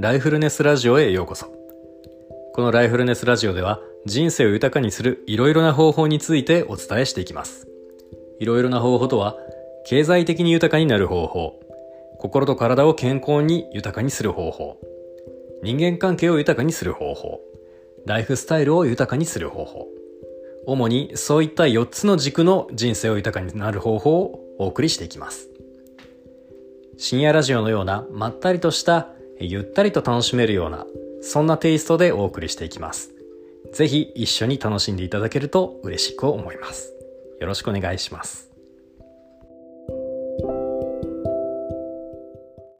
ライフルネスラジオへようこそ。このライフルネスラジオでは人生を豊かにするいろいろな方法についてお伝えしていきます。いろいろな方法とは、経済的に豊かになる方法、心と体を健康に豊かにする方法、人間関係を豊かにする方法、ライフスタイルを豊かにする方法。主にそういった4つの軸の人生を豊かになる方法をお送りしていきます。深夜ラジオのようなまったりとしたゆったりと楽しめるようなそんなテイストでお送りしていきます。ぜひ一緒に楽しんでいただけると嬉しく思います。よろしくお願いします。